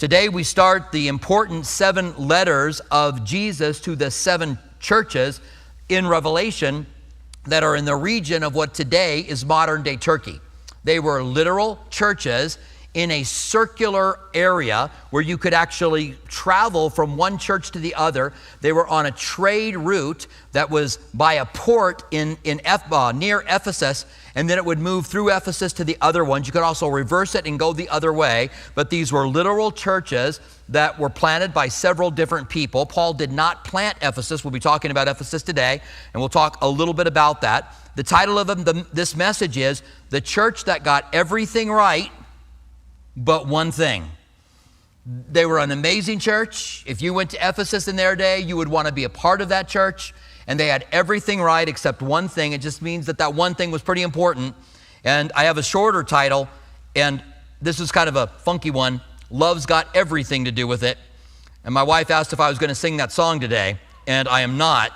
Today we start the important seven letters of Jesus to the seven churches in Revelation that are in the region of what today is modern day Turkey. They were literal churches in a circular area where you could actually travel from one church to the other. They were on a trade route that was by a port in, in Eph, near Ephesus, and then it would move through Ephesus to the other ones. You could also reverse it and go the other way, but these were literal churches that were planted by several different people. Paul did not plant Ephesus. We'll be talking about Ephesus today, and we'll talk a little bit about that. The title of the, this message is The Church That Got Everything Right but one thing. They were an amazing church. If you went to Ephesus in their day, you would want to be a part of that church. And they had everything right except one thing. It just means that that one thing was pretty important. And I have a shorter title, and this is kind of a funky one Love's Got Everything to Do with It. And my wife asked if I was going to sing that song today, and I am not.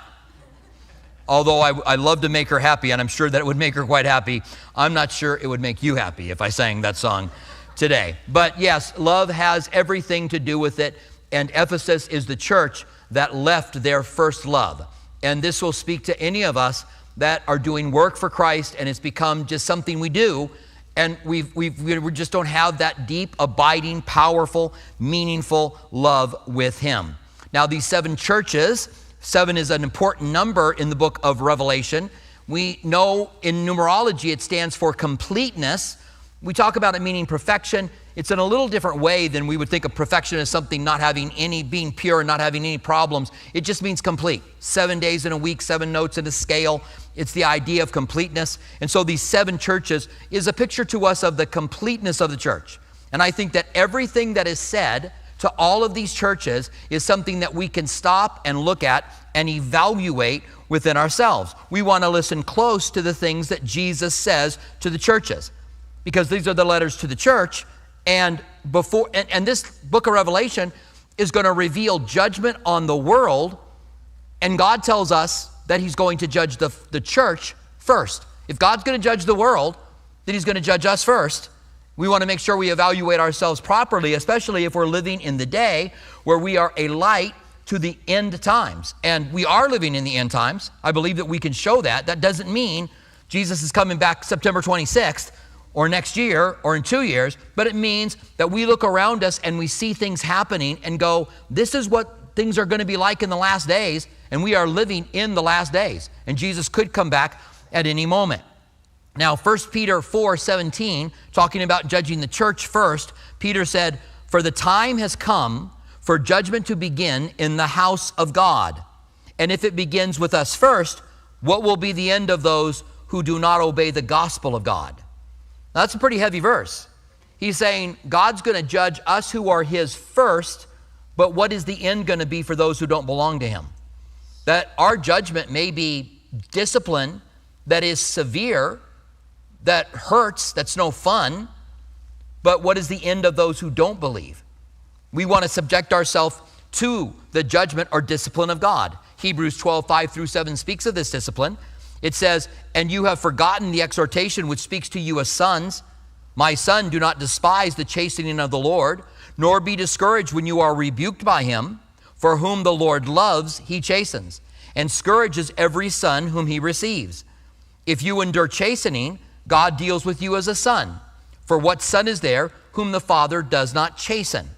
Although I, I love to make her happy, and I'm sure that it would make her quite happy, I'm not sure it would make you happy if I sang that song today. But yes, love has everything to do with it, and Ephesus is the church that left their first love. And this will speak to any of us that are doing work for Christ and it's become just something we do. And we've, we've, we just don't have that deep, abiding, powerful, meaningful love with Him. Now, these seven churches, seven is an important number in the book of Revelation. We know in numerology it stands for completeness, we talk about it meaning perfection. It's in a little different way than we would think of perfection as something not having any, being pure and not having any problems. It just means complete. Seven days in a week, seven notes in a scale. It's the idea of completeness. And so these seven churches is a picture to us of the completeness of the church. And I think that everything that is said to all of these churches is something that we can stop and look at and evaluate within ourselves. We want to listen close to the things that Jesus says to the churches because these are the letters to the church. And before and, and this book of Revelation is going to reveal judgment on the world. And God tells us that He's going to judge the, the church first. If God's going to judge the world, then He's going to judge us first. We want to make sure we evaluate ourselves properly, especially if we're living in the day where we are a light to the end times. And we are living in the end times. I believe that we can show that. That doesn't mean Jesus is coming back September 26th or next year or in two years, but it means that we look around us and we see things happening and go, this is what things are going to be like in the last days, and we are living in the last days. And Jesus could come back at any moment. Now, 1 Peter 4 17, talking about judging the church first, Peter said, For the time has come for judgment to begin in the house of God. And if it begins with us first, what will be the end of those who do not obey the gospel of God? That's a pretty heavy verse. He's saying God's going to judge us who are His first, but what is the end going to be for those who don't belong to Him? That our judgment may be discipline that is severe, that hurts, that's no fun, but what is the end of those who don't believe? We want to subject ourselves to the judgment or discipline of God. Hebrews 12, 5 through 7 speaks of this discipline. It says, And you have forgotten the exhortation which speaks to you as sons. My son, do not despise the chastening of the Lord, nor be discouraged when you are rebuked by him. For whom the Lord loves, he chastens, and scourges every son whom he receives. If you endure chastening, God deals with you as a son. For what son is there whom the Father does not chasten?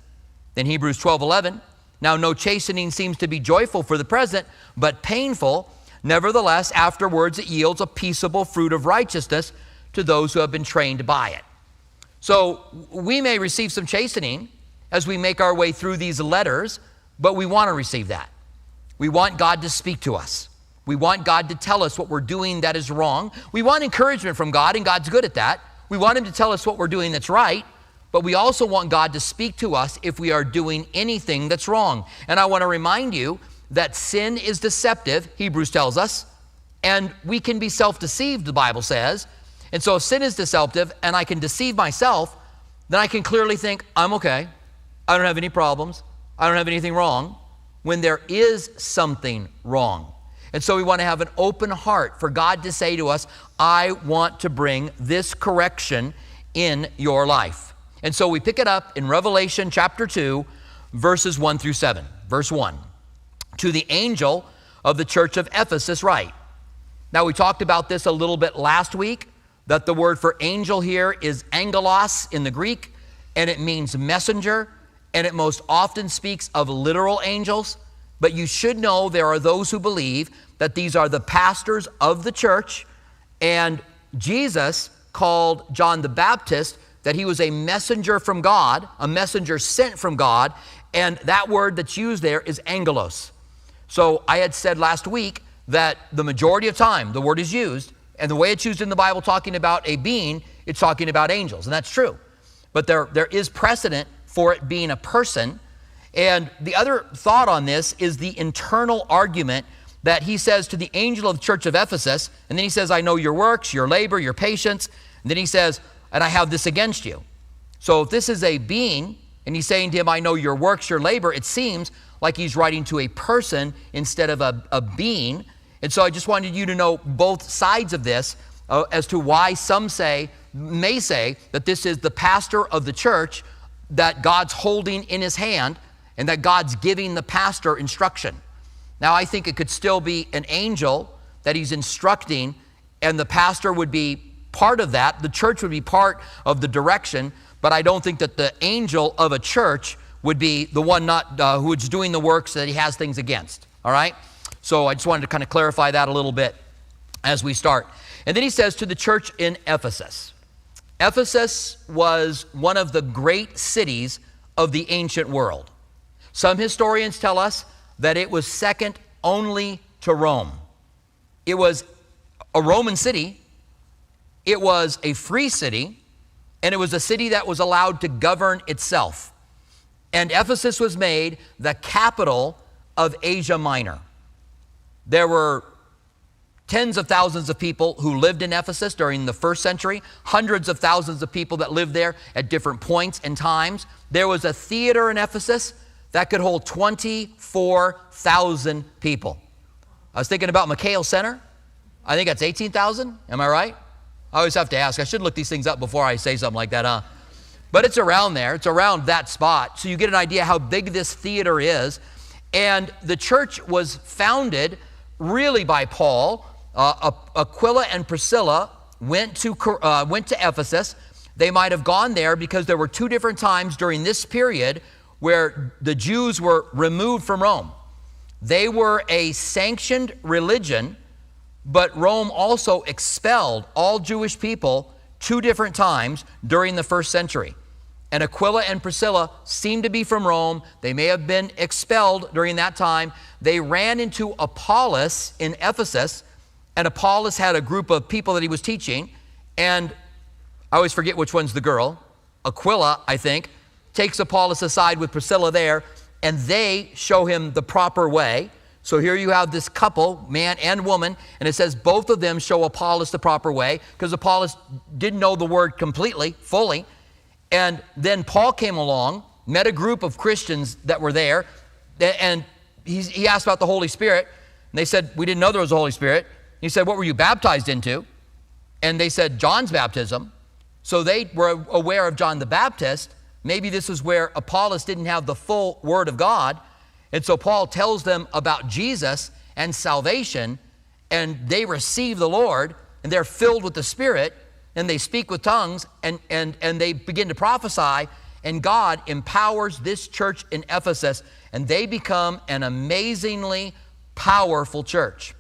Then Hebrews 12 11. Now, no chastening seems to be joyful for the present, but painful. Nevertheless, afterwards it yields a peaceable fruit of righteousness to those who have been trained by it. So we may receive some chastening as we make our way through these letters, but we want to receive that. We want God to speak to us. We want God to tell us what we're doing that is wrong. We want encouragement from God, and God's good at that. We want Him to tell us what we're doing that's right, but we also want God to speak to us if we are doing anything that's wrong. And I want to remind you that sin is deceptive, Hebrews tells us, and we can be self deceived, the Bible says. And so if sin is deceptive and I can deceive myself, then I can clearly think, I'm okay. I don't have any problems. I don't have anything wrong when there is something wrong. And so we want to have an open heart for God to say to us, I want to bring this correction in your life. And so we pick it up in Revelation chapter 2, verses 1 through 7. Verse 1 To the angel of the church of Ephesus, write. Now, we talked about this a little bit last week that the word for angel here is angelos in the Greek, and it means messenger, and it most often speaks of literal angels. But you should know there are those who believe that these are the pastors of the church, and Jesus called John the Baptist that he was a messenger from God, a messenger sent from God, and that word that's used there is angelos. So I had said last week that the majority of time the word is used, and the way it's used in the Bible talking about a being, it's talking about angels, and that's true. But there, there is precedent for it being a person. And the other thought on this is the internal argument that he says to the angel of the church of Ephesus, and then he says, I know your works, your labor, your patience. And then he says, and I have this against you. So if this is a being, and he's saying to him, I know your works, your labor, it seems like he's writing to a person instead of a, a being. And so I just wanted you to know both sides of this uh, as to why some say, may say, that this is the pastor of the church that God's holding in his hand and that God's giving the pastor instruction. Now, I think it could still be an angel that he's instructing, and the pastor would be part of that. The church would be part of the direction, but I don't think that the angel of a church would be the one not uh, who's doing the works that he has things against. All right? So I just wanted to kind of clarify that a little bit as we start. And then he says to the church in Ephesus. Ephesus was one of the great cities of the ancient world. Some historians tell us that it was second only to Rome. It was a Roman city, it was a free city, and it was a city that was allowed to govern itself. And Ephesus was made the capital of Asia Minor. There were tens of thousands of people who lived in Ephesus during the first century, hundreds of thousands of people that lived there at different points and times. There was a theater in Ephesus that could hold 24,000 people. I was thinking about McKale Center. I think that's 18,000. Am I right? I always have to ask. I should look these things up before I say something like that, huh? But it's around there. It's around that spot. So you get an idea how big this theater is. And the church was founded really by Paul. Uh, Aquila and Priscilla went to, uh, went to Ephesus. They might have gone there because there were two different times during this period where the Jews were removed from Rome. They were a sanctioned religion, but Rome also expelled all Jewish people two different times during the first century. And Aquila and Priscilla seem to be from Rome. They may have been expelled during that time. They ran into Apollos in Ephesus, and Apollos had a group of people that he was teaching. And I always forget which one's the girl. Aquila, I think, takes Apollos aside with Priscilla there, and they show him the proper way. So here you have this couple, man and woman, and it says both of them show Apollos the proper way because Apollos didn't know the word completely, fully. And then Paul came along, met a group of Christians that were there, and he asked about the Holy Spirit. And they said, We didn't know there was a Holy Spirit. He said, What were you baptized into? And they said, John's baptism. So they were aware of John the Baptist. Maybe this is where Apollos didn't have the full word of God. And so Paul tells them about Jesus and salvation, and they receive the Lord, and they're filled with the Spirit and they speak with tongues and, and, and they begin to prophesy, and God empowers this church in Ephesus, and they become an amazingly powerful church.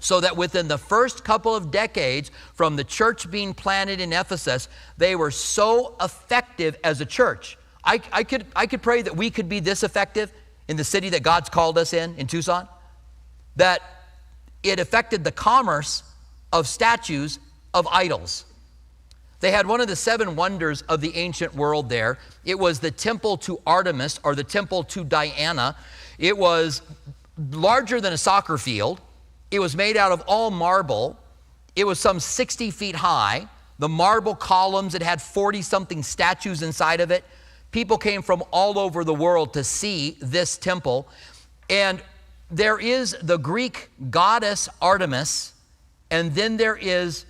So that within the first couple of decades from the church being planted in Ephesus, they were so effective as a church. I, I, could, I could pray that we could be this effective in the city that God's called us in, in Tucson, that it affected the commerce of statues of idols. They had one of the seven wonders of the ancient world there. It was the temple to Artemis or the temple to Diana. It was larger than a soccer field. It was made out of all marble. It was some 60 feet high. The marble columns, it had 40 something statues inside of it. People came from all over the world to see this temple. And there is the Greek goddess Artemis, and then there is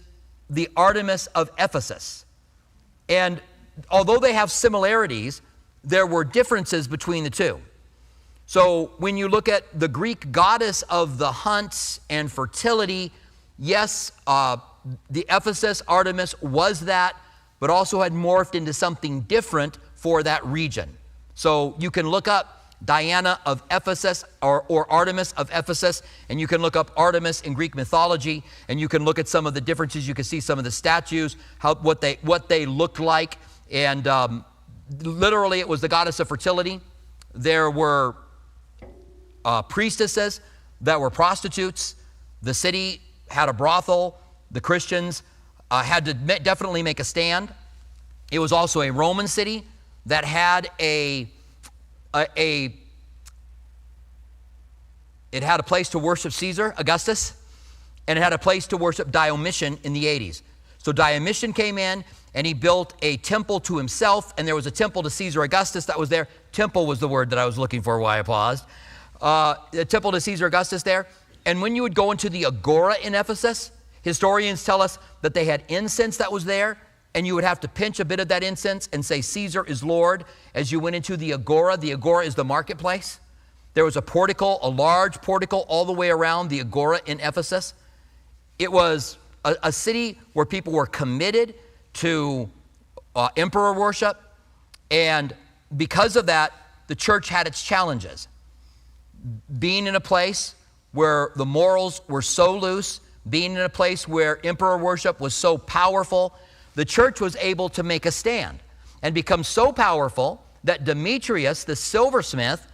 the Artemis of Ephesus. And although they have similarities, there were differences between the two. So when you look at the Greek goddess of the hunts and fertility, yes, uh, the Ephesus Artemis was that, but also had morphed into something different for that region. So you can look up Diana of Ephesus or, or, Artemis of Ephesus, and you can look up Artemis in Greek mythology, and you can look at some of the differences. You can see some of the statues, how, what, they, what they looked like. And um, literally, it was the goddess of fertility. There were uh, priestesses that were prostitutes. The city had a brothel. The Christians uh, had to definitely make a stand. It was also a Roman city that had a, a, a it had a place to worship Caesar, Augustus, and it had a place to worship Domitian in the 80s. So Domitian came in and he built a temple to himself, and there was a temple to Caesar Augustus that was there. Temple was the word that I was looking for, why I paused. Uh, the temple to Caesar Augustus there. And when you would go into the agora in Ephesus, historians tell us that they had incense that was there, and you would have to pinch a bit of that incense and say, Caesar is Lord, as you went into the agora. The agora is the marketplace. There was a portico, a large portico all the way around the agora in Ephesus. It was a, a city where people were committed to uh, emperor worship, and because of that, the church had its challenges. Being in a place where the morals were so loose, being in a place where emperor worship was so powerful, the church was able to make a stand and become so powerful that Demetrius, the silversmith,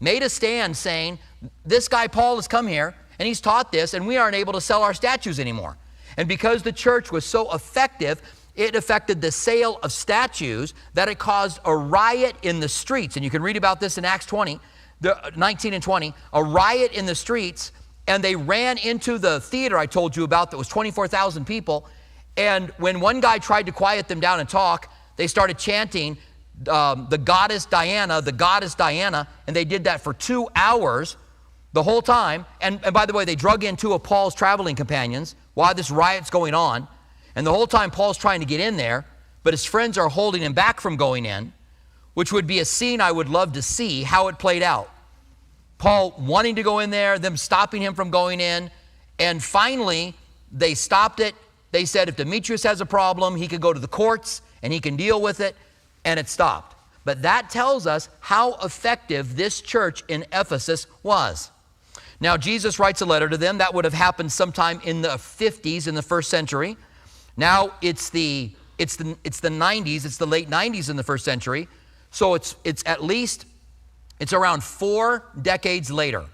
made a stand saying, This guy Paul has come here and he's taught this, and we aren't able to sell our statues anymore. And because the church was so effective, it affected the sale of statues that it caused a riot in the streets. And you can read about this in Acts 20, uh, 19 and 20, a riot in the streets, and they ran into the theater I told you about that was 24,000 people. And when one guy tried to quiet them down and talk, they started chanting, um, the goddess Diana, the goddess Diana, and they did that for two hours the whole time. And, and by the way, they drug in two of Paul's traveling companions while this riot's going on. And the whole time, Paul's trying to get in there, but his friends are holding him back from going in, which would be a scene I would love to see how it played out. Paul wanting to go in there, them stopping him from going in, and finally, they stopped it. They said if Demetrius has a problem, he could go to the courts and he can deal with it and it stopped. But that tells us how effective this church in Ephesus was. Now, Jesus writes a letter to them. That would have happened sometime in the 50s in the first century. Now it's the, it's the, it's the 90s, it's the late 90s in the first century. So it's, it's at least, it's around four decades later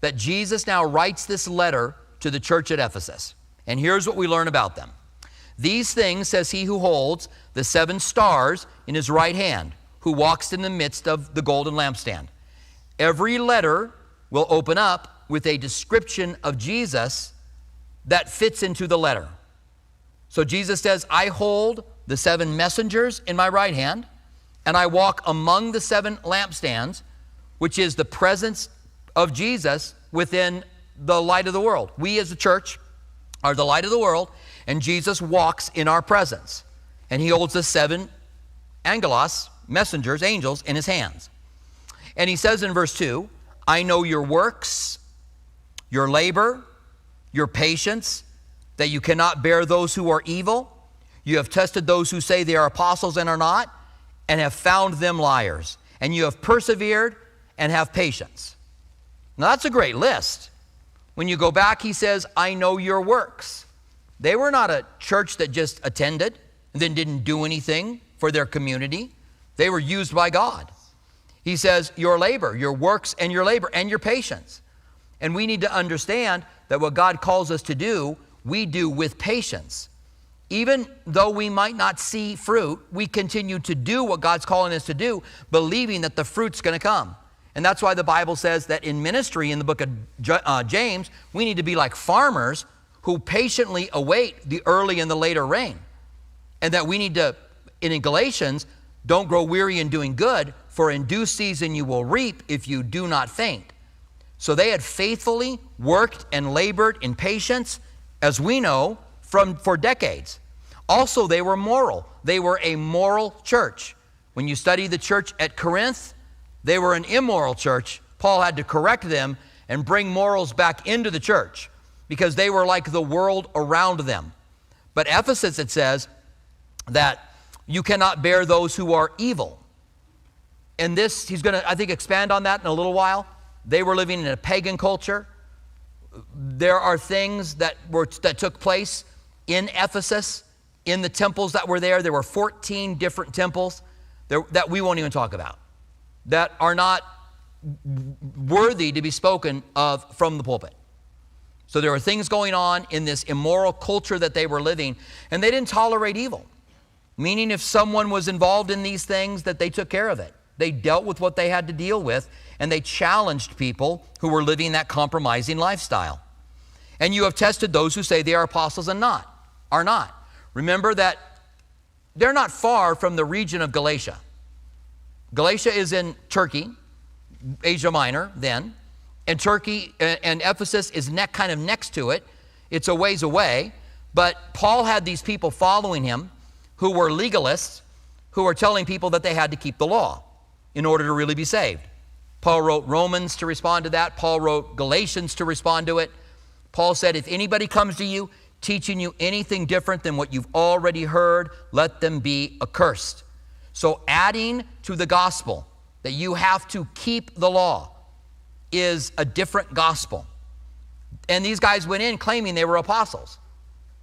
that Jesus now writes this letter to the church at Ephesus. And here's what we learn about them. These things says he who holds the seven stars in his right hand, who walks in the midst of the golden lampstand. Every letter will open up with a description of Jesus that fits into the letter. So Jesus says, I hold the seven messengers in my right hand, and I walk among the seven lampstands, which is the presence of Jesus within the light of the world. We as a church are the light of the world, and Jesus walks in our presence. And he holds the seven angelos, messengers, angels, in his hands. And he says in verse 2 I know your works, your labor, your patience, that you cannot bear those who are evil. You have tested those who say they are apostles and are not, and have found them liars. And you have persevered and have patience. Now, that's a great list. When you go back, he says, I know your works. They were not a church that just attended and then didn't do anything for their community. They were used by God. He says, Your labor, your works, and your labor, and your patience. And we need to understand that what God calls us to do, we do with patience. Even though we might not see fruit, we continue to do what God's calling us to do, believing that the fruit's going to come. And that's why the Bible says that in ministry, in the book of uh, James, we need to be like farmers who patiently await the early and the later rain. And that we need to, in Galatians, don't grow weary in doing good, for in due season you will reap if you do not faint. So they had faithfully worked and labored in patience, as we know, from, for decades. Also, they were moral. They were a moral church. When you study the church at Corinth, they were an immoral church. Paul had to correct them and bring morals back into the church because they were like the world around them. But Ephesus, it says that you cannot bear those who are evil. And this, he's going to, I think, expand on that in a little while. They were living in a pagan culture. There are things that, were, that took place in Ephesus, in the temples that were there. There were 14 different temples there, that we won't even talk about, that are not worthy to be spoken of from the pulpit. So there were things going on in this immoral culture that they were living, and they didn't tolerate evil. Meaning, if someone was involved in these things, that they took care of it. They dealt with what they had to deal with, and they challenged people who were living that compromising lifestyle. And you have tested those who say they are apostles and not, are not. Remember that they're not far from the region of Galatia. Galatia is in Turkey, Asia Minor then, and Turkey and Ephesus is ne- kind of next to it. It's a ways away, but Paul had these people following him who were legalists who were telling people that they had to keep the law in order to really be saved. Paul wrote Romans to respond to that. Paul wrote Galatians to respond to it. Paul said, If anybody comes to you teaching you anything different than what you've already heard, let them be accursed. So, adding to the gospel that you have to keep the law is a different gospel. And these guys went in claiming they were apostles.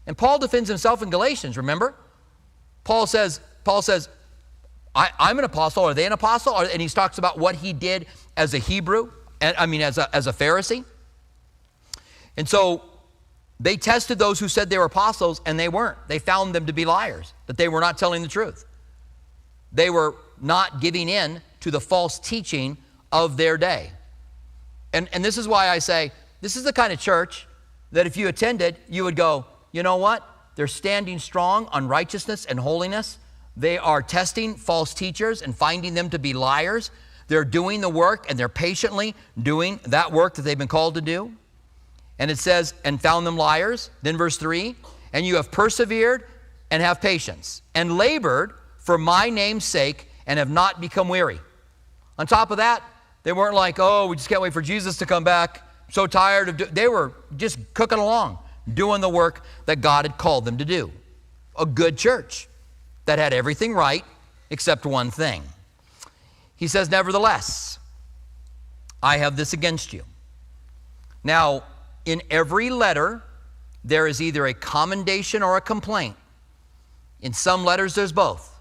And Paul defends himself in Galatians, remember? Paul says, Paul says, I, am an apostle. Are they an apostle? And he talks about what he did as a Hebrew, and I mean, as a, as a Pharisee. And so they tested those who said they were apostles, and they weren't. They found them to be liars, that they were not telling the truth. They were not giving in to the false teaching of their day. And, and this is why I say this is the kind of church that if you attended, you would go, you know what? They're standing strong on righteousness and holiness. They are testing false teachers and finding them to be liars. They're doing the work and they're patiently doing that work that they've been called to do. And it says, and found them liars. Then verse 3 and you have persevered and have patience and labored for my name's sake and have not become weary. On top of that, they weren't like, oh, we just can't wait for Jesus to come back. so tired of do-. They were just cooking along, doing the work that God had called them to do. A good church that had everything right except one thing. He says, Nevertheless, I have this against you. Now, in every letter, there is either a commendation or a complaint. In some letters, there's both.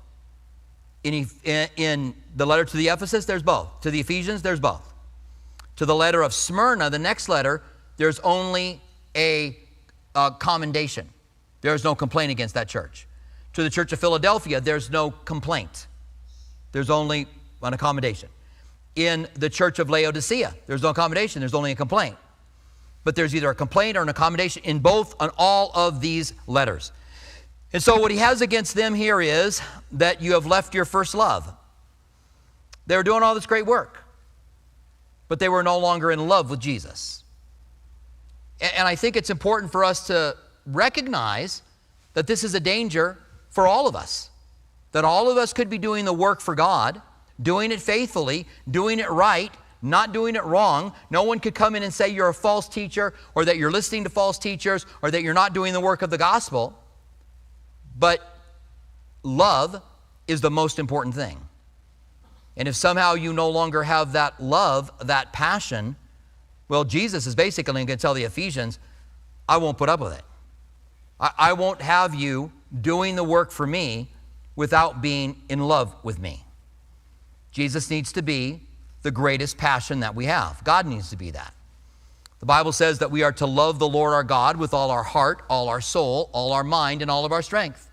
In, in the letter to the Ephesus, there's both. To the Ephesians, there's both. To the letter of Smyrna, the next letter, there's only a, a commendation. There's no complaint against that church. To the church of Philadelphia, there's no complaint. There's only an accommodation. In the church of Laodicea, there's no accommodation, there's only a complaint. But there's either a complaint or an accommodation in both on all of these letters. And so, what he has against them here is that you have left your first love. They were doing all this great work, but they were no longer in love with Jesus. And I think it's important for us to recognize that this is a danger for all of us. That all of us could be doing the work for God, doing it faithfully, doing it right, not doing it wrong. No one could come in and say you're a false teacher or that you're listening to false teachers or that you're not doing the work of the gospel. But love is the most important thing. And if somehow you no longer have that love, that passion, well, Jesus is basically going to tell the Ephesians, I won't put up with it. I, I won't have you doing the work for me without being in love with me. Jesus needs to be the greatest passion that we have. God needs to be that. The Bible says that we are to love the Lord our God with all our heart, all our soul, all our mind, and all of our strength.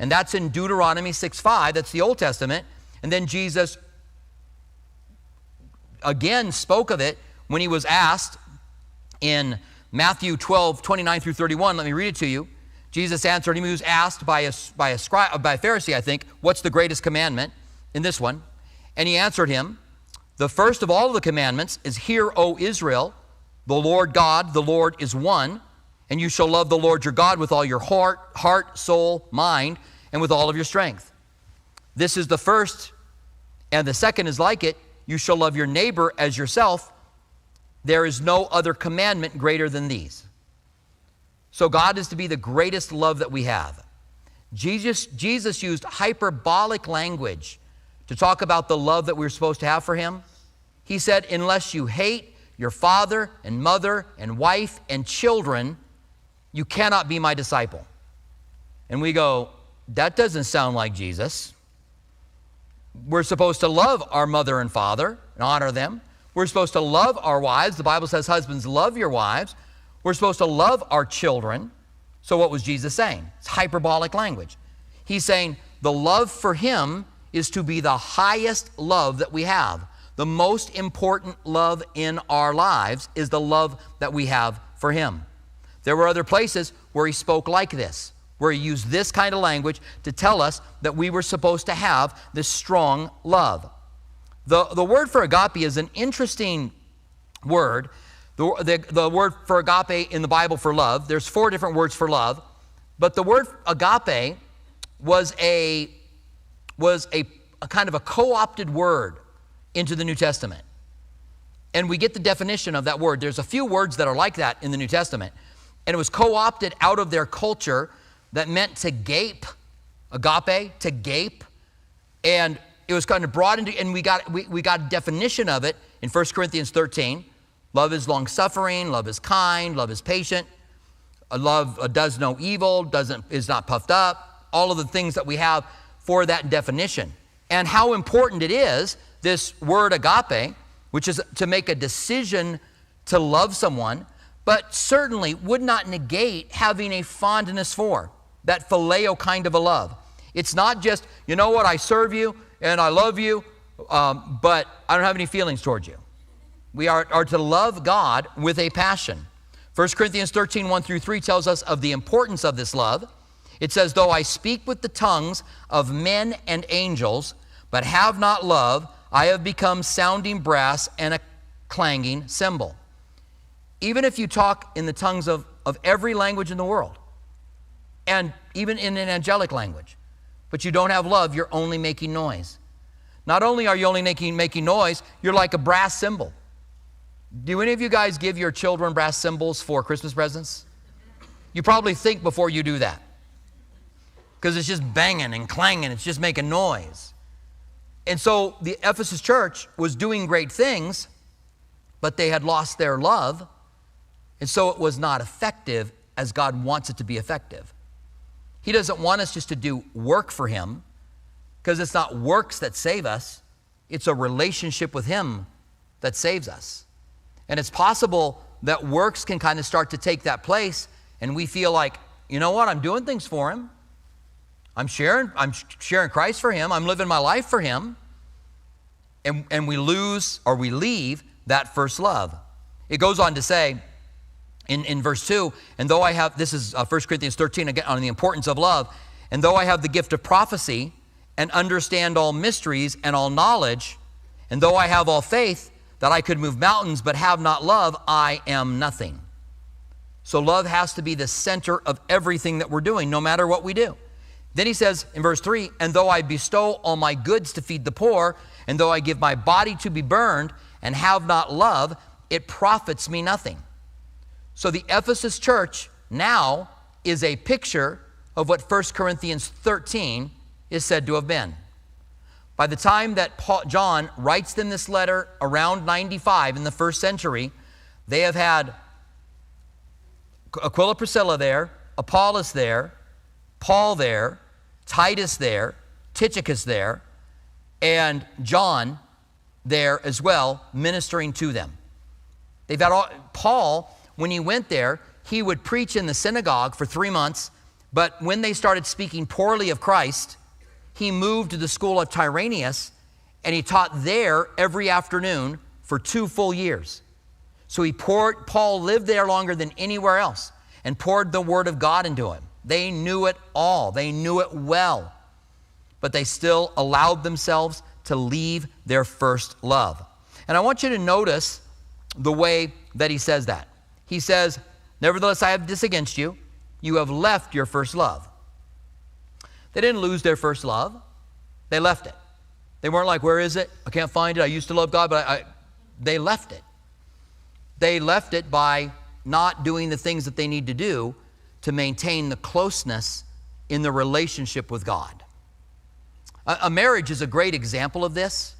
And that's in Deuteronomy 6 5. That's the Old Testament. And then Jesus again spoke of it when he was asked in Matthew 12 29 through 31. Let me read it to you. Jesus answered him. He was asked by a, by a, scribe, by a Pharisee, I think, what's the greatest commandment in this one? And he answered him, The first of all the commandments is, Hear, O Israel, the Lord God, the Lord is one. And you shall love the Lord your God with all your heart, heart, soul, mind, and with all of your strength. This is the first, and the second is like it. You shall love your neighbor as yourself. There is no other commandment greater than these. So, God is to be the greatest love that we have. Jesus, Jesus used hyperbolic language to talk about the love that we we're supposed to have for Him. He said, Unless you hate your father and mother and wife and children, you cannot be my disciple. And we go, That doesn't sound like Jesus. We're supposed to love our mother and father and honor them. We're supposed to love our wives. The Bible says, Husbands, love your wives. We're supposed to love our children. So, what was Jesus saying? It's hyperbolic language. He's saying the love for Him is to be the highest love that we have. The most important love in our lives is the love that we have for Him. There were other places where He spoke like this, where He used this kind of language to tell us that we were supposed to have this strong love. The, the word for agape is an interesting word. The, the, the word for agape in the Bible for love, there's four different words for love, but the word agape was a, was a, a kind of a co opted word into the New Testament. And we get the definition of that word. There's a few words that are like that in the New Testament. And it was co opted out of their culture that meant to gape, agape, to gape. And it was kind of brought into, and we got, we, we got a definition of it in 1 Corinthians 13. Love is long suffering, love is kind, love is patient, love uh, does no evil, doesn't, is not puffed up, all of the things that we have for that definition. And how important it is, this word agape, which is to make a decision to love someone, but certainly would not negate having a fondness for that phileo kind of a love. It's not just, you know what, I serve you and I love you, um, but I don't have any feelings towards you. We are, are to love God with a passion. 1 Corinthians 13, 1 through 3 tells us of the importance of this love. It says, Though I speak with the tongues of men and angels, but have not love, I have become sounding brass and a clanging cymbal. Even if you talk in the tongues of, of every language in the world, and even in an angelic language, but you don't have love, you're only making noise. Not only are you only making, making noise, you're like a brass cymbal. Do any of you guys give your children brass cymbals for Christmas presents? You probably think before you do that because it's just banging and clanging, it's just making noise. And so the Ephesus church was doing great things, but they had lost their love, and so it was not effective as God wants it to be effective. He doesn't want us just to do work for Him because it's not works that save us, it's a relationship with Him that saves us. And it's possible that works can kind of start to take that place, and we feel like, you know what, I'm doing things for him. I'm sharing, I'm sharing Christ for him. I'm living my life for him. And, and we lose or we leave that first love. It goes on to say in, in verse 2, and though I have, this is uh, 1 Corinthians 13 again on the importance of love, and though I have the gift of prophecy and understand all mysteries and all knowledge, and though I have all faith that I could move mountains but have not love, I am nothing. So love has to be the center of everything that we're doing, no matter what we do. Then he says in verse 3 And though I bestow all my goods to feed the poor, and though I give my body to be burned and have not love, it profits me nothing. So the Ephesus church now is a picture of what 1 Corinthians 13 is said to have been. By the time that Paul, John writes them this letter around 95 in the first century, they have had Aquila Priscilla there, Apollos there, Paul there, Titus there, Tychicus there, and John there as well, ministering to them. They've had all, Paul, when he went there, he would preach in the synagogue for three months, but when they started speaking poorly of Christ, he moved to the school of Tyrannus and he taught there every afternoon for two full years. So he poured, Paul lived there longer than anywhere else and poured the word of God into him. They knew it all, they knew it well, but they still allowed themselves to leave their first love. And I want you to notice the way that he says that. He says, Nevertheless, I have this against you. You have left your first love. They didn't lose their first love, they left it. They weren't like, Where is it? I can't find it. I used to love God, but I, I, they left it. They left it by not doing the things that they need to do to maintain the closeness in the relationship with God. A, a marriage is a great example of this.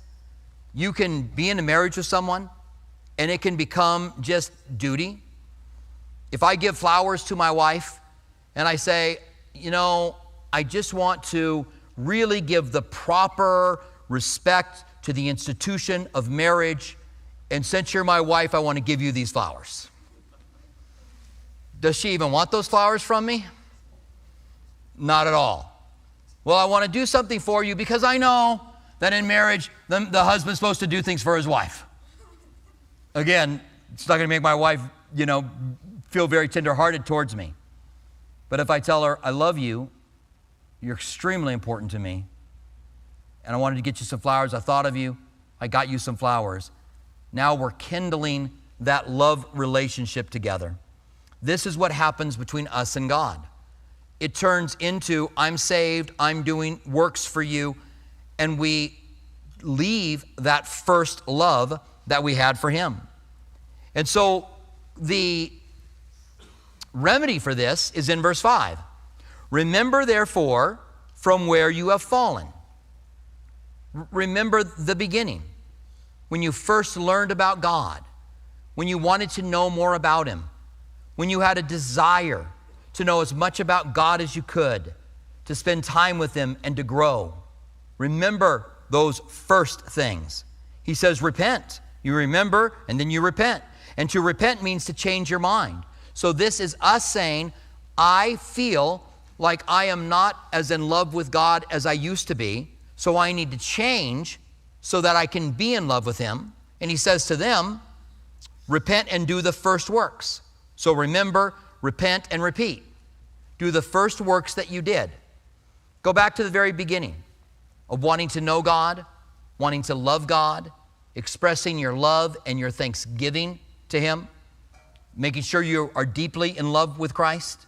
You can be in a marriage with someone and it can become just duty. If I give flowers to my wife and I say, you know, I just want to really give the proper respect to the institution of marriage, and since you're my wife, I want to give you these flowers. Does she even want those flowers from me? Not at all. Well, I want to do something for you because I know that in marriage, the, the husband's supposed to do things for his wife. Again, it's not going to make my wife, you know, feel very tenderhearted towards me. But if I tell her, I love you, you're extremely important to me, and I wanted to get you some flowers, I thought of you, I got you some flowers. Now we're kindling that love relationship together. This is what happens between us and God. It turns into, I'm saved, I'm doing works for you, and we leave that first love that we had for Him. And so the remedy for this is in verse 5. Remember, therefore, from where you have fallen. Remember the beginning, when you first learned about God, when you wanted to know more about Him, when you had a desire to know as much about God as you could, to spend time with Him and to grow. Remember those first things. He says, repent. You remember and then you repent. And to repent means to change your mind. So this is us saying, I feel like I am not as in love with God as I used to be, so I need to change so that I can be in love with Him. And He says to them, repent and do the first works. So remember, repent, and repeat. Do the first works that you did. Go back to the very beginning of wanting to know God, wanting to love God, expressing your love and your thanksgiving to Him, making sure you are deeply in love with Christ.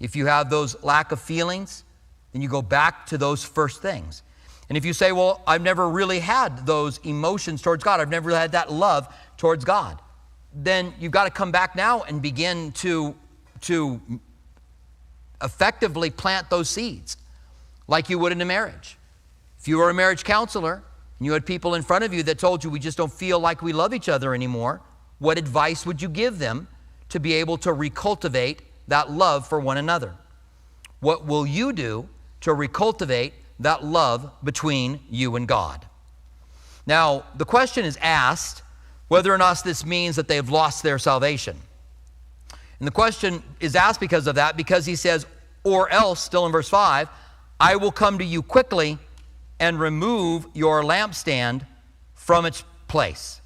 If you have those lack of feelings, then you go back to those first things. And if you say, Well, I've never really had those emotions towards God, I've never had that love towards God, then you've got to come back now and begin to, to effectively plant those seeds like you would in a marriage. If you were a marriage counselor and you had people in front of you that told you we just don't feel like we love each other anymore, what advice would you give them to be able to recultivate that love for one another? What will you do to recultivate that love between you and God? Now, the question is asked whether or not this means that they've lost their salvation. And the question is asked because of that, because he says, or else, still in verse 5, I will come to you quickly and remove your lampstand from its place.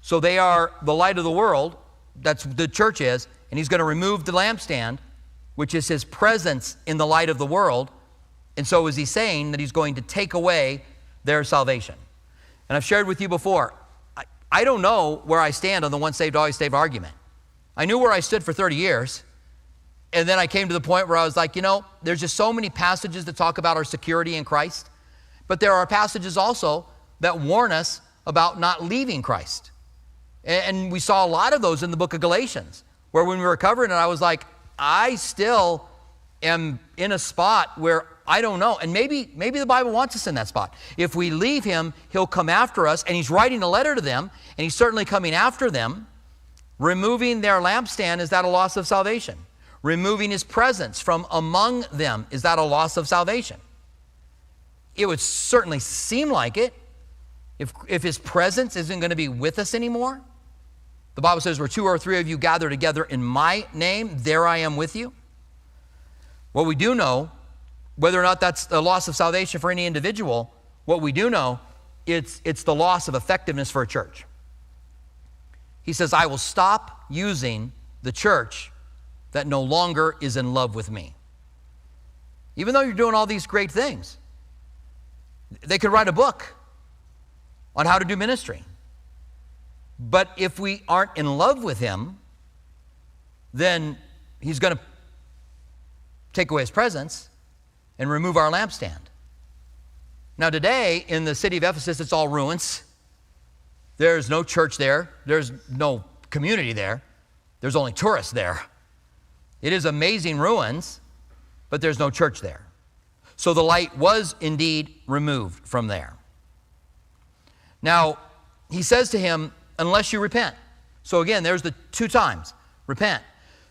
So they are the light of the world, that's the church is, and he's going to remove the lampstand, which is his presence in the light of the world. And so is he saying that he's going to take away their salvation. And I've shared with you before, I, don't know where I stand on the once saved, always saved argument. I knew where I stood for 30 years. And then I came to the point where I was like, you know, there's just so many passages that talk about our security in Christ, but there are passages also that warn us about not leaving Christ. And we saw a lot of those in the book of Galatians, where when we were covering it, I was like, I still am in a spot where I don't know. And maybe, maybe the Bible wants us in that spot. If we leave him, he'll come after us, and he's writing a letter to them, and he's certainly coming after them. Removing their lampstand, is that a loss of salvation? Removing his presence from among them, is that a loss of salvation? It would certainly seem like it. If, if his presence isn't going to be with us anymore, the Bible says, where two or three of you gather together in my name, there I am with you. What we do know, whether or not that's a loss of salvation for any individual, what we do know, it's, it's the loss of effectiveness for a church. He says, I will stop using the church that no longer is in love with me. Even though you're doing all these great things, they could write a book on how to do ministry. But if we aren't in love with Him, then he's going to take away his presence and remove our lampstand. Now, today in the city of Ephesus, it's all ruins. There's no church there, there's no community there, there's only tourists there. It is amazing ruins, but there's no church there. So the light was indeed removed from there. Now, he says to him, unless you repent. So again, there's the two times repent.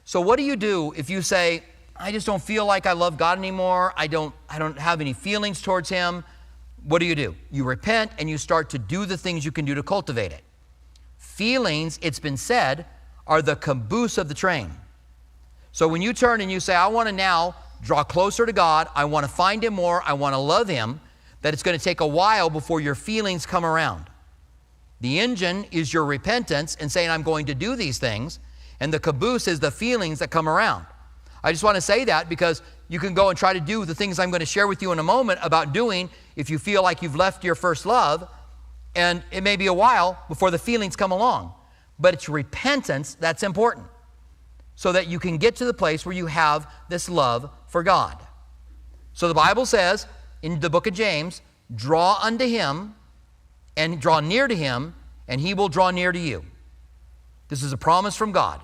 So what do you do if you say, I just don't feel like I love God anymore. I don't, I don't have any feelings towards Him. What do you do? You repent and you start to do the things you can do to cultivate it. Feelings, it's been said, are the caboose of the train. So when you turn and you say, I want to now draw closer to God, I want to find Him more, I want to love Him, that it's going to take a while before your feelings come around. The engine is your repentance and saying, I'm going to do these things, and the caboose is the feelings that come around. I just want to say that because you can go and try to do the things I'm going to share with you in a moment about doing if you feel like you've left your first love, and it may be a while before the feelings come along. But it's repentance that's important so that you can get to the place where you have this love for God. So the Bible says in the book of James, draw unto him and draw near to him, and he will draw near to you. This is a promise from God.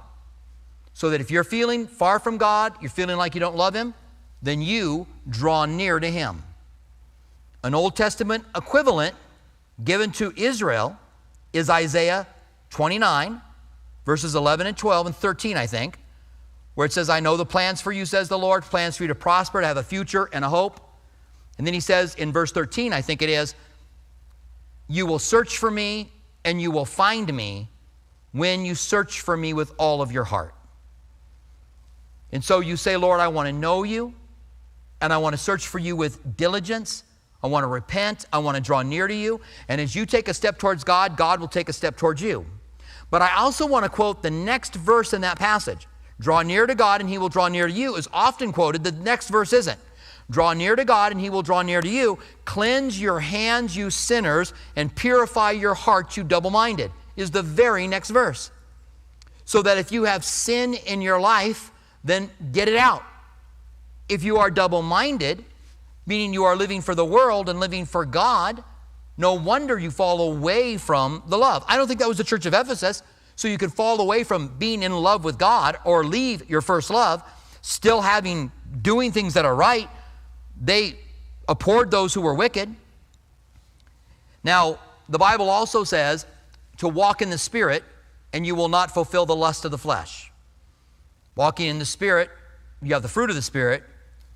So that if you're feeling far from God, you're feeling like you don't love Him, then you draw near to Him. An Old Testament equivalent given to Israel is Isaiah 29, verses 11 and 12 and 13, I think, where it says, I know the plans for you, says the Lord, plans for you to prosper, to have a future and a hope. And then he says in verse 13, I think it is, You will search for me and you will find me when you search for me with all of your heart. And so you say, Lord, I want to know you, and I want to search for you with diligence. I want to repent. I want to draw near to you. And as you take a step towards God, God will take a step towards you. But I also want to quote the next verse in that passage. Draw near to God and he will draw near to you is often quoted. The next verse isn't. Draw near to God and he will draw near to you. Cleanse your hands, you sinners, and purify your hearts, you double minded, is the very next verse. So that if you have sin in your life, then get it out. If you are double minded, meaning you are living for the world and living for God, no wonder you fall away from the love. I don't think that was the church of Ephesus. So you could fall away from being in love with God or leave your first love, still having doing things that are right. They abhorred those who were wicked. Now, the Bible also says to walk in the Spirit, and you will not fulfill the lust of the flesh. Walking in the Spirit, you have the fruit of the Spirit,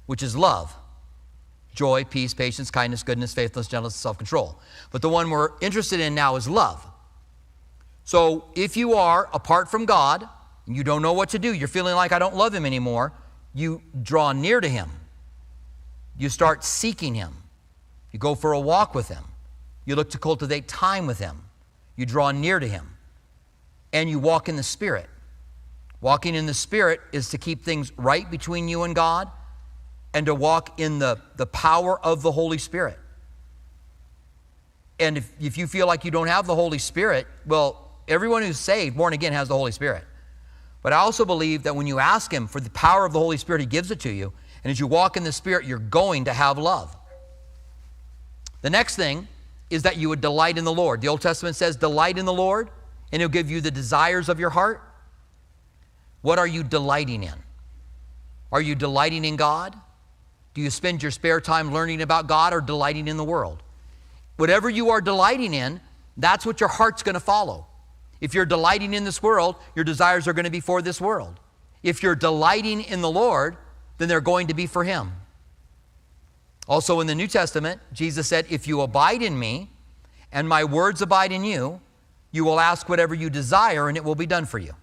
which is love joy, peace, patience, kindness, goodness, faithfulness, gentleness, self control. But the one we're interested in now is love. So if you are apart from God, and you don't know what to do, you're feeling like I don't love Him anymore, you draw near to Him. You start seeking Him. You go for a walk with Him. You look to cultivate time with Him. You draw near to Him. And you walk in the Spirit. Walking in the Spirit is to keep things right between you and God and to walk in the, the power of the Holy Spirit. And if, if you feel like you don't have the Holy Spirit, well, everyone who's saved, born again, has the Holy Spirit. But I also believe that when you ask Him for the power of the Holy Spirit, He gives it to you. And as you walk in the Spirit, you're going to have love. The next thing is that you would delight in the Lord. The Old Testament says, Delight in the Lord, and He'll give you the desires of your heart. What are you delighting in? Are you delighting in God? Do you spend your spare time learning about God or delighting in the world? Whatever you are delighting in, that's what your heart's going to follow. If you're delighting in this world, your desires are going to be for this world. If you're delighting in the Lord, then they're going to be for Him. Also in the New Testament, Jesus said, If you abide in me and my words abide in you, you will ask whatever you desire and it will be done for you.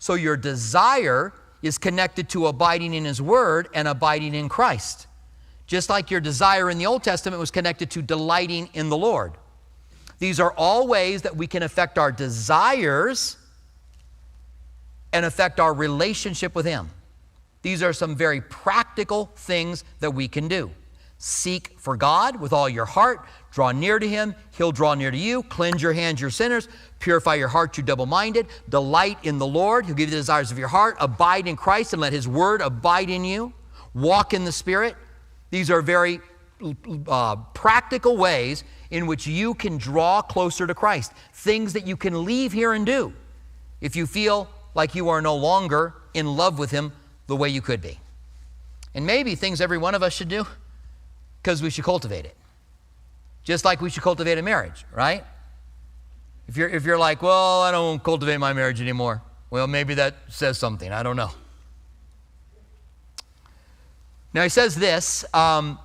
So your desire is connected to abiding in His Word and abiding in Christ. Just like your desire in the Old Testament was connected to delighting in the Lord. These are all ways that we can affect our desires and affect our relationship with Him. These are some very practical things that we can do. Seek for God with all your heart. Draw near to him. He'll draw near to you. Cleanse your hands, your sinners. Purify your heart, you double minded. Delight in the Lord. He'll give you the desires of your heart. Abide in Christ and let his word abide in you. Walk in the Spirit. These are very uh, practical ways in which you can draw closer to Christ. Things that you can leave here and do if you feel like you are no longer in love with him the way you could be. And maybe things every one of us should do because we should cultivate it. Just like we should cultivate a marriage, right? If you're, if you're like, well, I don't cultivate my marriage anymore, well, maybe that says something. I don't know. Now he says this, um,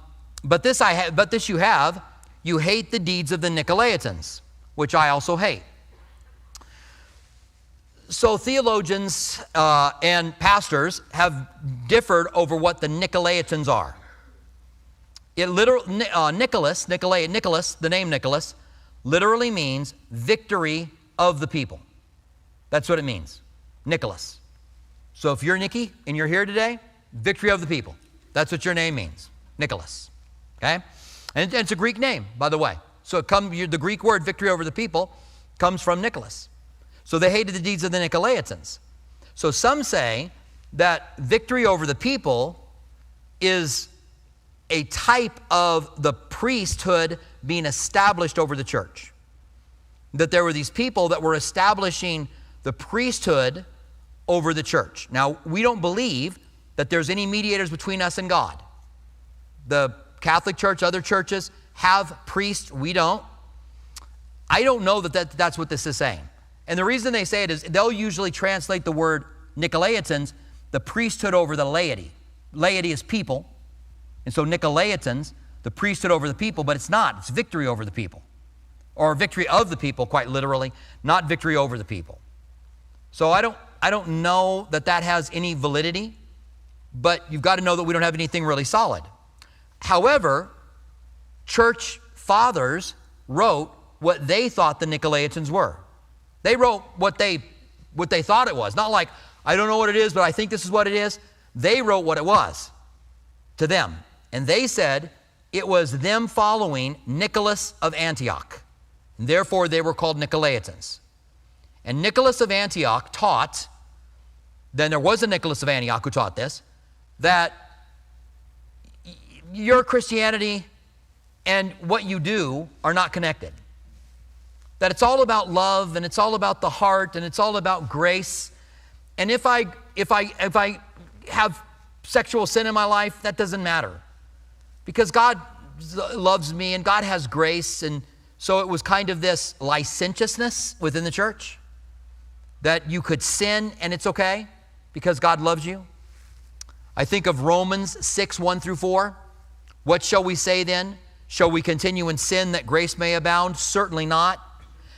but this I ha- but this you have, you hate the deeds of the Nicolaitans, which I also hate. So theologians uh, and pastors have differed over what the Nicolaitans are. It literally, uh, Nicholas, Nicolai, Nicholas, the name Nicholas, literally means victory of the people. That's what it means, Nicholas. So if you're Nikki and you're here today, victory of the people. That's what your name means, Nicholas. Okay? And it's a Greek name, by the way. So it come, the Greek word victory over the people comes from Nicholas. So they hated the deeds of the Nicolaitans. So some say that victory over the people is a type of the priesthood being established over the church. That there were these people that were establishing the priesthood over the church. Now, we don't believe that there's any mediators between us and God. The Catholic Church, other churches have priests, we don't. I don't know that, that that's what this is saying. And the reason they say it is they'll usually translate the word Nicolaitans, the priesthood over the laity. Laity is people. And so Nicolaitans, the priesthood over the people, but it's not. It's victory over the people. Or victory of the people, quite literally, not victory over the people. So I don't, I don't know that that has any validity, but you've got to know that we don't have anything really solid. However, church fathers wrote what they thought the Nicolaitans were. They wrote what they, what they thought it was. Not like, I don't know what it is, but I think this is what it is. They wrote what it was to them. And they said it was them following Nicholas of Antioch. And therefore, they were called Nicolaitans. And Nicholas of Antioch taught, then there was a Nicholas of Antioch who taught this, that your Christianity and what you do are not connected that it's all about love and it's all about the heart and it's all about grace. And if I if I if I have sexual sin in my life, that doesn't matter. Because God loves me and God has grace and so it was kind of this licentiousness within the church that you could sin and it's okay because God loves you. I think of Romans 6 1 through 4. What shall we say then? Shall we continue in sin that grace may abound? Certainly not.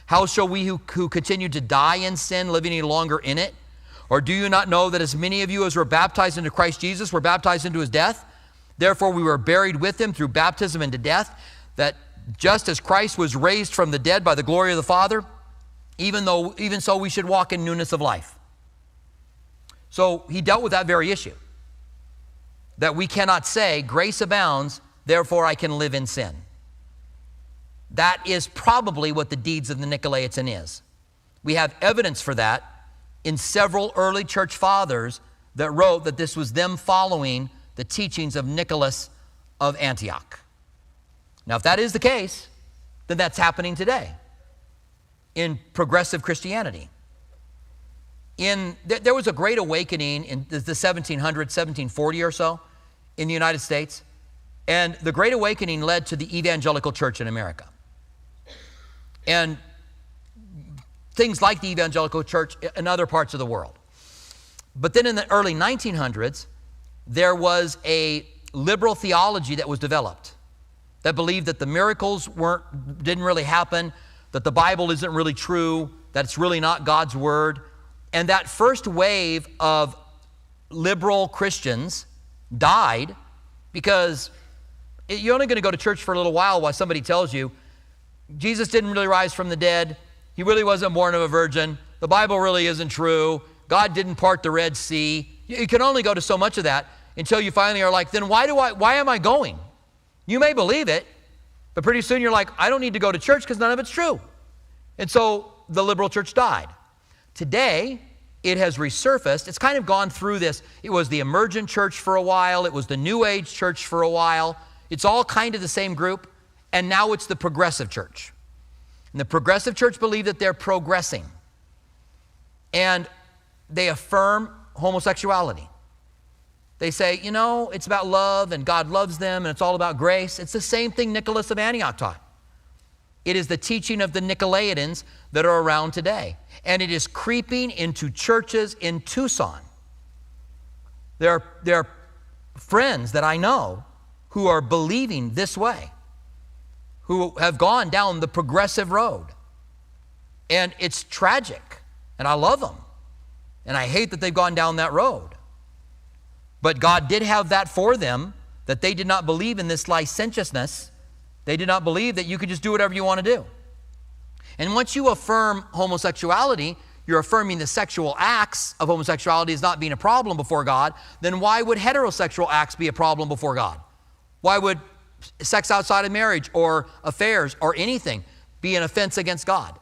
How shall we who, who continue to die in sin live any longer in it? Or do you not know that as many of you as were baptized into Christ Jesus were baptized into his death? Therefore, we were buried with him through baptism into death, that just as Christ was raised from the dead by the glory of the Father, even though even so we should walk in newness of life. So he dealt with that very issue. That we cannot say, grace abounds, therefore I can live in sin. That is probably what the deeds of the Nicolaitan is. We have evidence for that in several early church fathers that wrote that this was them following the teachings of Nicholas of Antioch. Now, if that is the case, then that's happening today in progressive Christianity. In, there was a great awakening in the 1700s, 1740 or so in the United States. And the Great Awakening led to the evangelical church in America and things like the evangelical church in other parts of the world. But then in the early 1900s, there was a liberal theology that was developed that believed that the miracles weren't, didn't really happen, that the Bible isn't really true, that it's really not God's word. And that first wave of liberal Christians died because you're only going to go to church for a little while while somebody tells you Jesus didn't really rise from the dead. He really wasn't born of a virgin. The Bible really isn't true. God didn't part the Red Sea. You can only go to so much of that until you finally are like, then why do I why am I going? You may believe it, but pretty soon you're like, I don't need to go to church because none of it's true. And so the liberal church died. Today, it has resurfaced. It's kind of gone through this. It was the emergent church for a while, it was the New Age church for a while. It's all kind of the same group. And now it's the progressive church. And the progressive church believe that they're progressing. And they affirm homosexuality. They say, you know, it's about love and God loves them and it's all about grace. It's the same thing Nicholas of Antioch taught. It is the teaching of the Nicolaitans that are around today. And it is creeping into churches in Tucson. There are, there are friends that I know who are believing this way, who have gone down the progressive road. And it's tragic. And I love them. And I hate that they've gone down that road. But God did have that for them, that they did not believe in this licentiousness. They did not believe that you could just do whatever you want to do. And once you affirm homosexuality, you're affirming the sexual acts of homosexuality as not being a problem before God, then why would heterosexual acts be a problem before God? Why would sex outside of marriage or affairs or anything be an offense against God?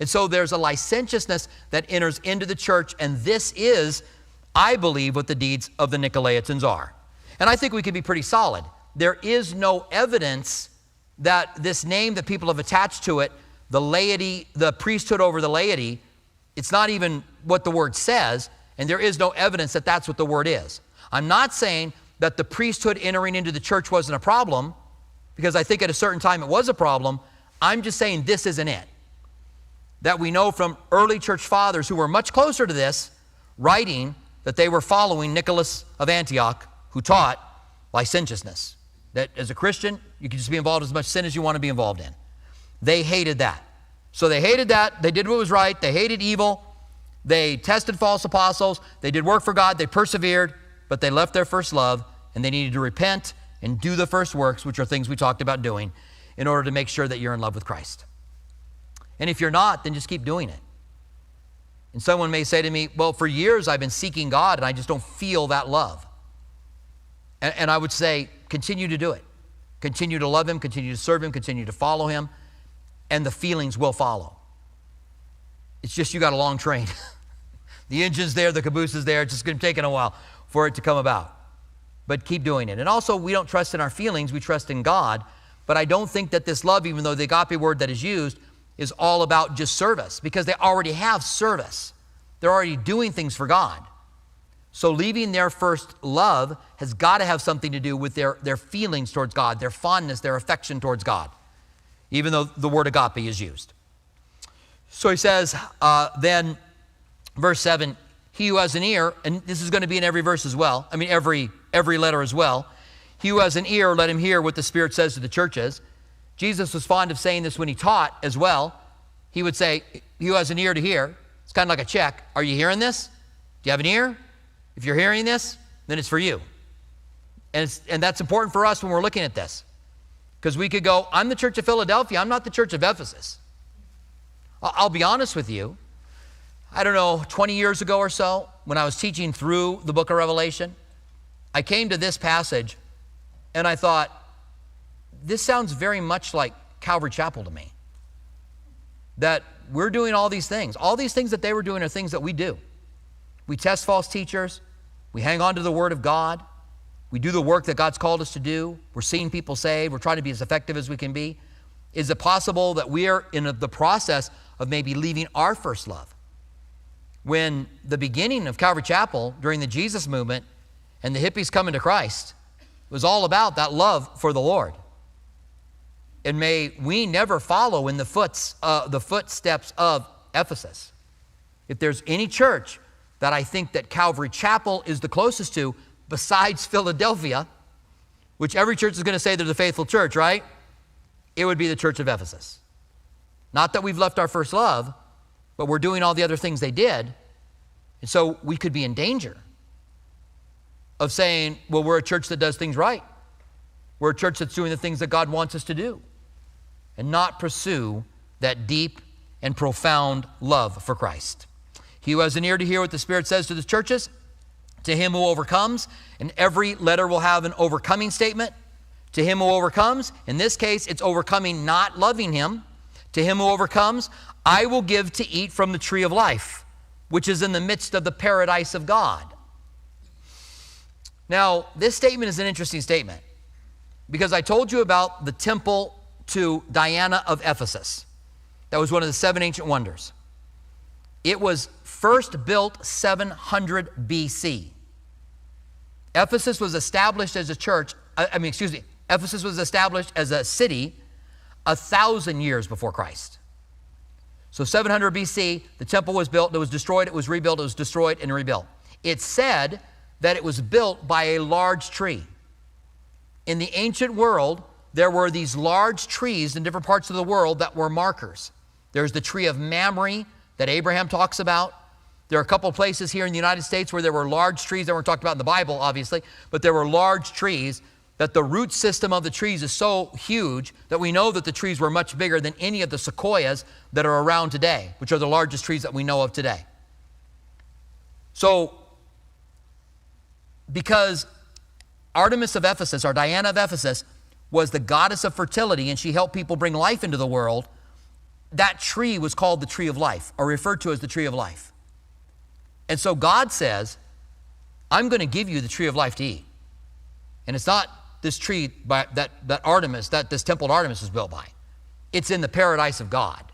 And so there's a licentiousness that enters into the church, and this is I believe what the deeds of the Nicolaitans are. And I think we can be pretty solid. There is no evidence that this name that people have attached to it, the laity, the priesthood over the laity, it's not even what the word says, and there is no evidence that that's what the word is. I'm not saying that the priesthood entering into the church wasn't a problem, because I think at a certain time it was a problem. I'm just saying this isn't it. That we know from early church fathers who were much closer to this, writing that they were following Nicholas of Antioch, who taught licentiousness. That as a Christian, you can just be involved as much sin as you want to be involved in. They hated that. So they hated that. They did what was right. They hated evil. They tested false apostles. They did work for God. They persevered, but they left their first love and they needed to repent and do the first works, which are things we talked about doing, in order to make sure that you're in love with Christ. And if you're not, then just keep doing it. And someone may say to me, Well, for years I've been seeking God and I just don't feel that love. And, and, I would say, Continue to do it. Continue to love Him, continue to serve Him, continue to follow Him, and the feelings will follow. It's just you got a long train. the engine's there, the caboose is there. It's just going to take a while for it to come about. But keep doing it. And also, we don't trust in our feelings, we trust in God. But I don't think that this love, even though the agape word that is used, is all about just service because they already have service. They're already doing things for God. So leaving their first love has got to have something to do with their, their feelings towards God, their fondness, their affection towards God, even though the word agape is used. So he says, uh, then, verse 7 He who has an ear, and this is going to be in every verse as well, I mean, every, every letter as well. He who has an ear, let him hear what the Spirit says to the churches. Jesus was fond of saying this when he taught as well. He would say, who has an ear to hear, it's kind of like a check. Are you hearing this? Do you have an ear? If you're hearing this, then it's for you. And, and that's important for us when we're looking at this. Because we could go, I'm the church of Philadelphia, I'm not the church of Ephesus. I'll be honest with you. I don't know, 20 years ago or so, when I was teaching through the book of Revelation, I came to this passage and I thought, this sounds very much like Calvary Chapel to me. That we're doing all these things. All these things that they were doing are things that we do. We test false teachers, we hang on to the Word of God, we do the work that God's called us to do, we're seeing people saved, we're trying to be as effective as we can be. Is it possible that we are in the process of maybe leaving our first love? When the beginning of Calvary Chapel during the Jesus movement and the hippies coming to Christ was all about that love for the Lord and may we never follow in the, foots, uh, the footsteps of Ephesus. If there's any church that I think that Calvary Chapel is the closest to, besides Philadelphia, which every church is going to say they're the faithful church, right? It would be the church of Ephesus. Not that we've left our first love, but we're doing all the other things they did. And so we could be in danger of saying, well, we're a church that does things right. We're a church that's doing the things that God wants us to do and not pursue that deep and profound love for Christ. He who has an ear to hear what the Spirit says to the churches, to him who overcomes, and every letter will have an overcoming statement. To him who overcomes, in this case, it's overcoming not loving him. To him who overcomes, I will give to eat from the tree of life, which is in the midst of the paradise of God. Now, this statement is an interesting statement because I told you about the temple to Diana of Ephesus. That was one of the seven ancient wonders. It was first built 700 BC. Ephesus was established as a church, uh, I mean, excuse me, Ephesus was established as a city a thousand years before Christ. So 700 BC, the temple was built, it was destroyed, it was rebuilt, it was destroyed and rebuilt. It said that it was built by a large tree. In the ancient world, there were these large trees in different parts of the world that were markers. There's the tree of Mamre that Abraham talks about. There are a couple places here in the United States where there were large trees that weren't talked about in the Bible, obviously, but there were large trees that the root system of the trees is so huge that we know that the trees were much bigger than any of the sequoias that are around today, which are the largest trees that we know of today. So, because Artemis of Ephesus, or Diana of Ephesus, was the goddess of fertility and she helped people bring life into the world, that tree was called the tree of life, or referred to as the tree of life. And so God says, I'm going to give you the tree of life to eat. And it's not this tree by, that, that Artemis, that this temple Artemis was built by. It's in the paradise of God.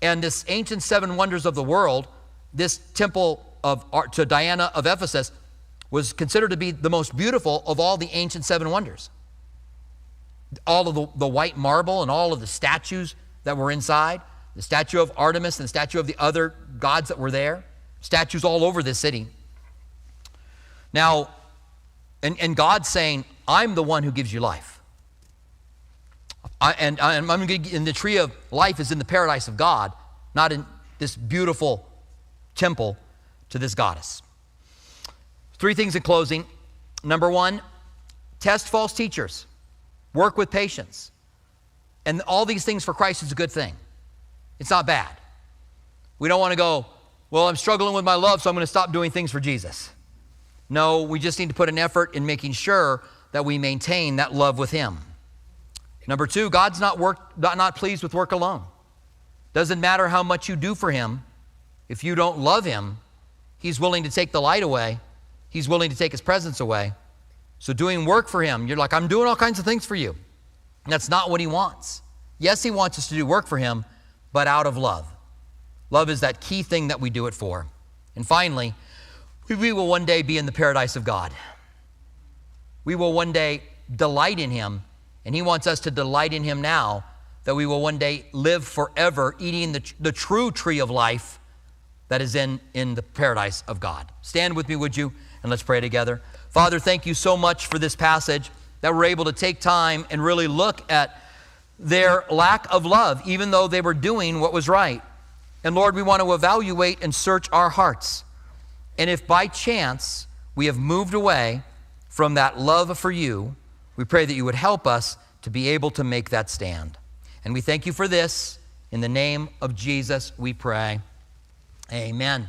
And this ancient seven wonders of the world, this temple of uh, to Diana of Ephesus, was considered to be the most beautiful of all the ancient seven wonders. All of the, the white marble and all of the statues that were inside, the statue of Artemis and the statue of the other gods that were there, statues all over this city. Now, and, and God's saying, I'm the one who gives you life. I, and, I'm to, and the tree of life is in the paradise of God, not in this beautiful temple to this goddess. Three things in closing. Number one, test false teachers, work with patience. And all these things for Christ is a good thing. It's not bad. We don't want to go, well, I'm struggling with my love, so I'm going to stop doing things for Jesus. No, we just need to put an effort in making sure that we maintain that love with Him. Number two, God's not, work, not pleased with work alone. Doesn't matter how much you do for Him, if you don't love Him, He's willing to take the light away, He's willing to take His presence away. So, doing work for Him, you're like, I'm doing all kinds of things for you. And that's not what He wants. Yes, He wants us to do work for Him, but out of love. Love is that key thing that we do it for. And finally, we will one day be in the paradise of God. We will one day delight in Him, and He wants us to delight in Him now that we will one day live forever eating the, the true tree of life that is in, in the paradise of God. Stand with me, would you? And let's pray together. Father, thank you so much for this passage that we're able to take time and really look at their lack of love, even though they were doing what was right. And Lord, we want to evaluate and search our hearts. And if by chance we have moved away from that love for you, we pray that you would help us to be able to make that stand. And we thank you for this. In the name of Jesus, we pray. Amen.